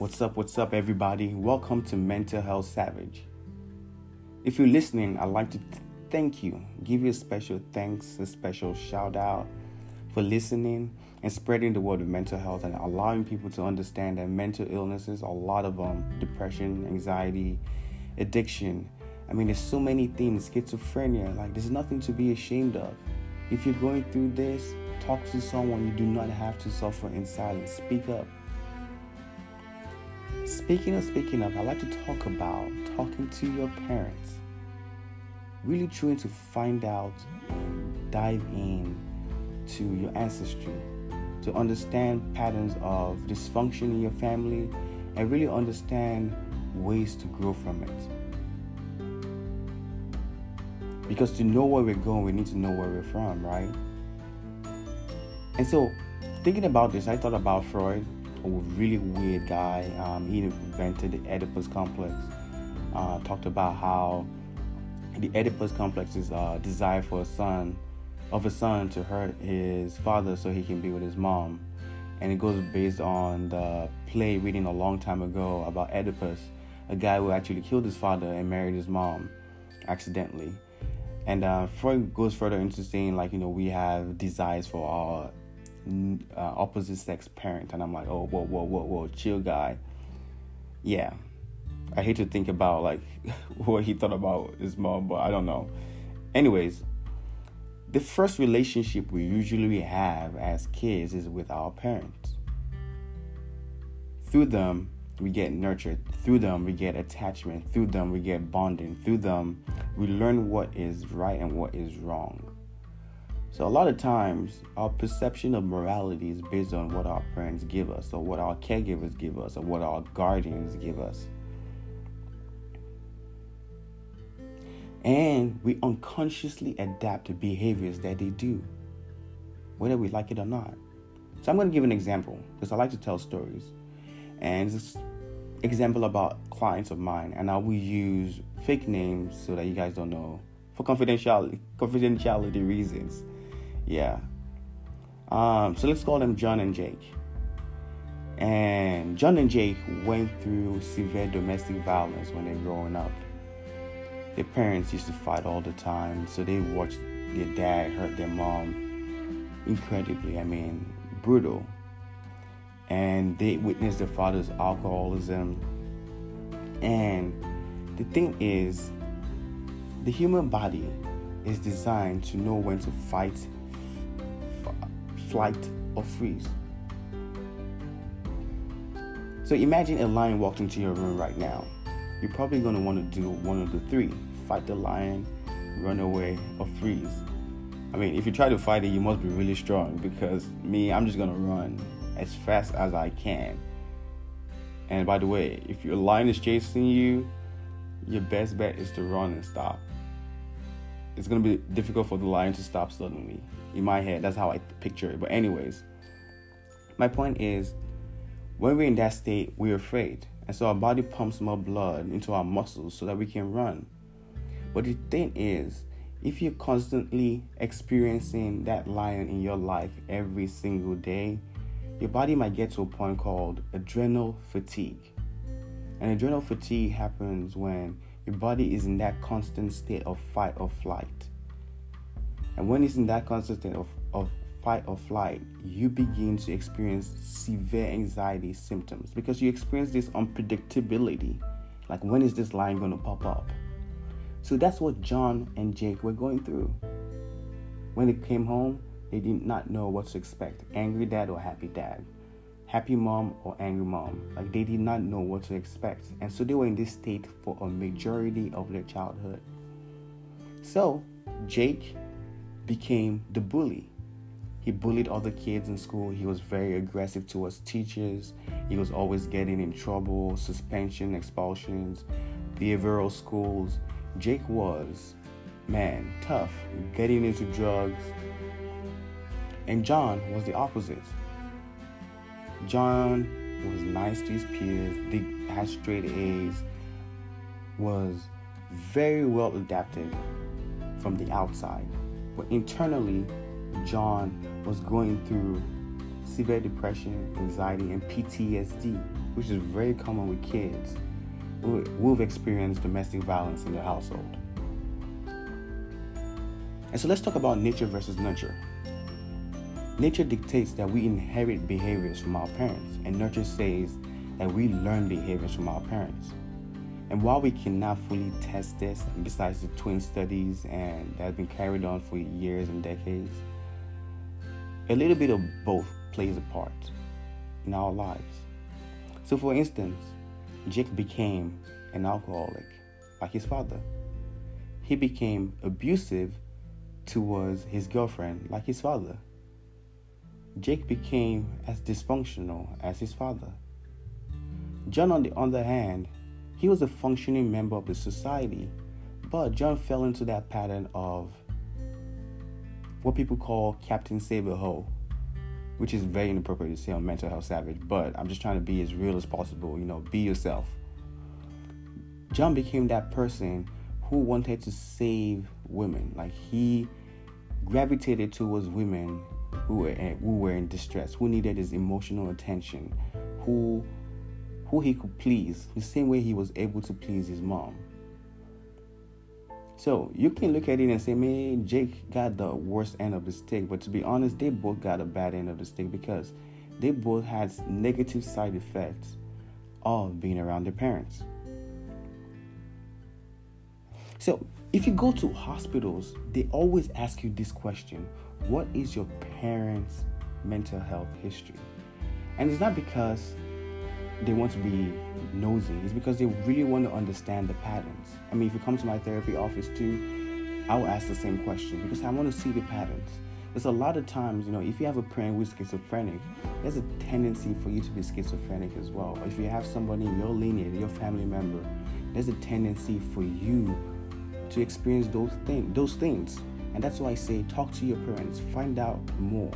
What's up, what's up, everybody? Welcome to Mental Health Savage. If you're listening, I'd like to th- thank you, give you a special thanks, a special shout out for listening and spreading the word of mental health and allowing people to understand that mental illnesses, a lot of them, depression, anxiety, addiction. I mean, there's so many things, schizophrenia, like there's nothing to be ashamed of. If you're going through this, talk to someone. You do not have to suffer in silence. Speak up. Speaking of speaking of, I like to talk about talking to your parents. Really trying to find out dive in to your ancestry, to understand patterns of dysfunction in your family, and really understand ways to grow from it. Because to know where we're going, we need to know where we're from, right? And so, thinking about this, I thought about Freud a really weird guy. Um, he invented the Oedipus complex. Uh, talked about how the Oedipus complex is uh, desire for a son, of a son to hurt his father so he can be with his mom. And it goes based on the play reading a long time ago about Oedipus, a guy who actually killed his father and married his mom accidentally. And uh, Freud goes further into saying, like, you know, we have desires for our uh, opposite sex parent, and I'm like, oh, whoa, whoa, whoa, whoa, chill, guy. Yeah, I hate to think about like what he thought about his mom, but I don't know. Anyways, the first relationship we usually have as kids is with our parents. Through them, we get nurtured. Through them, we get attachment. Through them, we get bonding. Through them, we learn what is right and what is wrong. So, a lot of times, our perception of morality is based on what our parents give us, or what our caregivers give us, or what our guardians give us. And we unconsciously adapt to behaviors that they do, whether we like it or not. So, I'm going to give an example because I like to tell stories. And this example about clients of mine, and I will use fake names so that you guys don't know for confidentiality confidentiality reasons. Yeah. Um, so let's call them John and Jake. And John and Jake went through severe domestic violence when they were growing up. Their parents used to fight all the time, so they watched their dad hurt their mom incredibly. I mean, brutal. And they witnessed their father's alcoholism. And the thing is, the human body is designed to know when to fight flight, or freeze. So imagine a lion walked into your room right now. You're probably going to want to do one of the three fight the lion, run away, or freeze. I mean, if you try to fight it, you must be really strong because me, I'm just going to run as fast as I can. And by the way, if your lion is chasing you, your best bet is to run and stop. It's going to be difficult for the lion to stop suddenly in my head. That's how I picture it. But, anyways, my point is when we're in that state, we're afraid. And so our body pumps more blood into our muscles so that we can run. But the thing is, if you're constantly experiencing that lion in your life every single day, your body might get to a point called adrenal fatigue. And adrenal fatigue happens when your body is in that constant state of fight or flight. And when it's in that constant state of, of fight or flight, you begin to experience severe anxiety symptoms because you experience this unpredictability. Like, when is this line going to pop up? So that's what John and Jake were going through. When they came home, they did not know what to expect angry dad or happy dad, happy mom or angry mom. Like, they did not know what to expect. And so they were in this state for a majority of their childhood. So, Jake became the bully. He bullied other kids in school. He was very aggressive towards teachers. He was always getting in trouble, suspension, expulsions, behavioral schools. Jake was, man, tough, getting into drugs. And John was the opposite. John was nice to his peers, they had straight A's, was very well adapted from the outside. But internally, John was going through severe depression, anxiety, and PTSD, which is very common with kids who have experienced domestic violence in their household. And so let's talk about nature versus nurture. Nature dictates that we inherit behaviors from our parents, and nurture says that we learn behaviors from our parents. And while we cannot fully test this, besides the twin studies and that have been carried on for years and decades, a little bit of both plays a part in our lives. So, for instance, Jake became an alcoholic like his father. He became abusive towards his girlfriend like his father. Jake became as dysfunctional as his father. John, on the other hand, he was a functioning member of the society, but John fell into that pattern of what people call Captain Save a Hoe, which is very inappropriate to say on Mental Health Savage, but I'm just trying to be as real as possible, you know, be yourself. John became that person who wanted to save women. Like he gravitated towards women who were who were in distress, who needed his emotional attention, who who he could please, the same way he was able to please his mom. So you can look at it and say, man, Jake got the worst end of the stick. But to be honest, they both got a bad end of the stick because they both had negative side effects of being around their parents. So if you go to hospitals, they always ask you this question What is your parents' mental health history? And it's not because they want to be nosy, it's because they really want to understand the patterns. I mean, if you come to my therapy office too, I will ask the same question because I want to see the patterns. There's a lot of times, you know, if you have a parent who's schizophrenic, there's a tendency for you to be schizophrenic as well. If you have somebody in your lineage, your family member, there's a tendency for you to experience those things those things. And that's why i say talk to your parents find out more.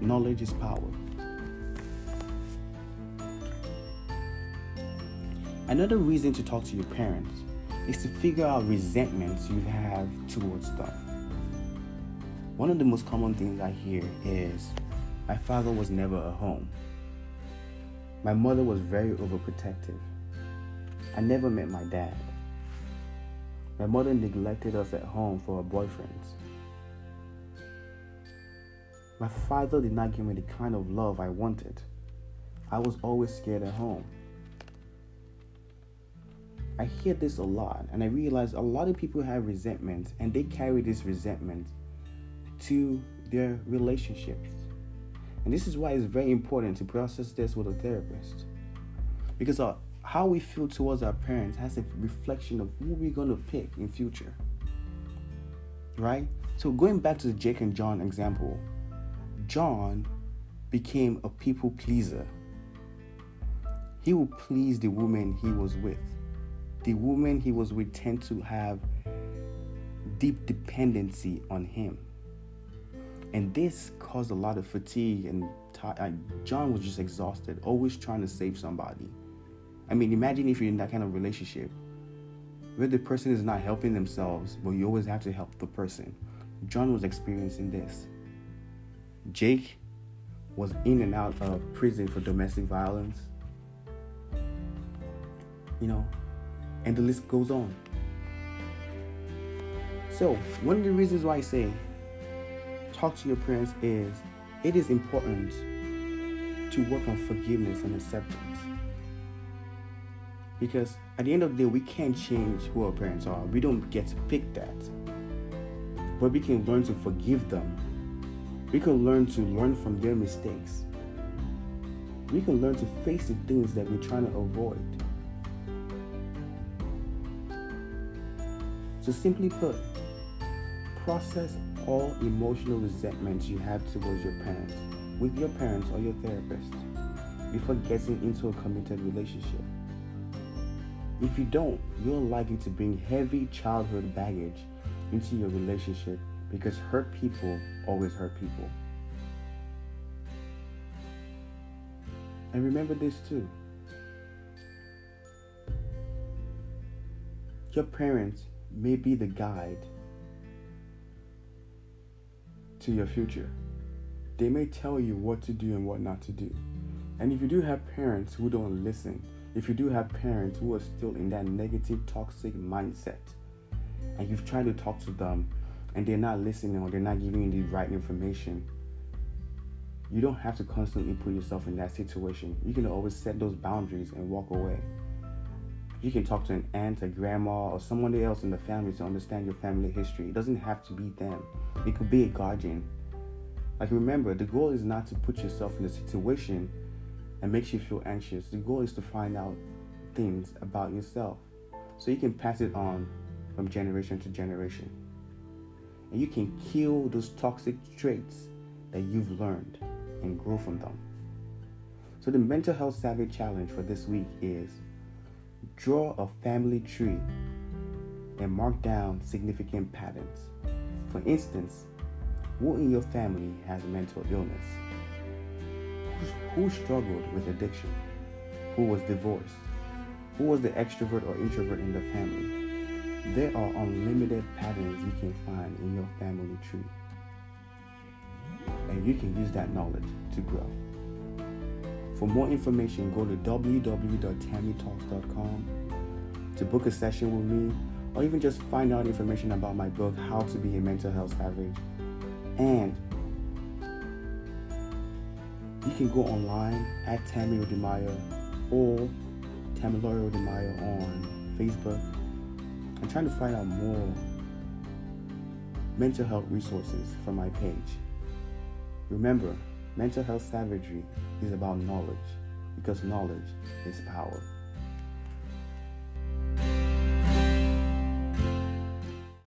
Knowledge is power. Another reason to talk to your parents is to figure out resentments you have towards them. One of the most common things i hear is my father was never at home. My mother was very overprotective. I never met my dad my mother neglected us at home for her boyfriends. My father did not give me the kind of love I wanted. I was always scared at home. I hear this a lot, and I realize a lot of people have resentment, and they carry this resentment to their relationships. And this is why it's very important to process this with a therapist. Because uh, how we feel towards our parents has a reflection of who we're going to pick in future. Right? So going back to the Jake and John example, John became a people pleaser. He would please the woman he was with. The woman he was with tend to have deep dependency on him. And this caused a lot of fatigue and t- John was just exhausted, always trying to save somebody I mean, imagine if you're in that kind of relationship where the person is not helping themselves, but you always have to help the person. John was experiencing this. Jake was in and out of prison for domestic violence. You know, and the list goes on. So, one of the reasons why I say talk to your parents is it is important to work on forgiveness and acceptance. Because at the end of the day, we can't change who our parents are. We don't get to pick that. But we can learn to forgive them. We can learn to learn from their mistakes. We can learn to face the things that we're trying to avoid. So, simply put, process all emotional resentments you have towards your parents with your parents or your therapist before getting into a committed relationship. If you don't, you're likely to bring heavy childhood baggage into your relationship because hurt people always hurt people. And remember this too. Your parents may be the guide to your future. they may tell you what to do and what not to do. And if you do have parents who don't listen, if you do have parents who are still in that negative, toxic mindset, and you've tried to talk to them and they're not listening or they're not giving you the right information, you don't have to constantly put yourself in that situation. You can always set those boundaries and walk away. You can talk to an aunt, a grandma, or someone else in the family to understand your family history. It doesn't have to be them, it could be a guardian. Like, remember, the goal is not to put yourself in a situation and makes you feel anxious. The goal is to find out things about yourself so you can pass it on from generation to generation. And you can kill those toxic traits that you've learned and grow from them. So, the Mental Health Savvy Challenge for this week is draw a family tree and mark down significant patterns. For instance, who in your family has a mental illness? Who struggled with addiction? Who was divorced? Who was the extrovert or introvert in the family? There are unlimited patterns you can find in your family tree and you can use that knowledge to grow. For more information, go to www.tammytalks.com to book a session with me, or even just find out information about my book, How to Be a Mental Health Savage. And you can go online at Tammy Odemeyer or Tamilore Odemeyer on Facebook and trying to find out more mental health resources from my page. Remember, mental health savagery is about knowledge because knowledge is power.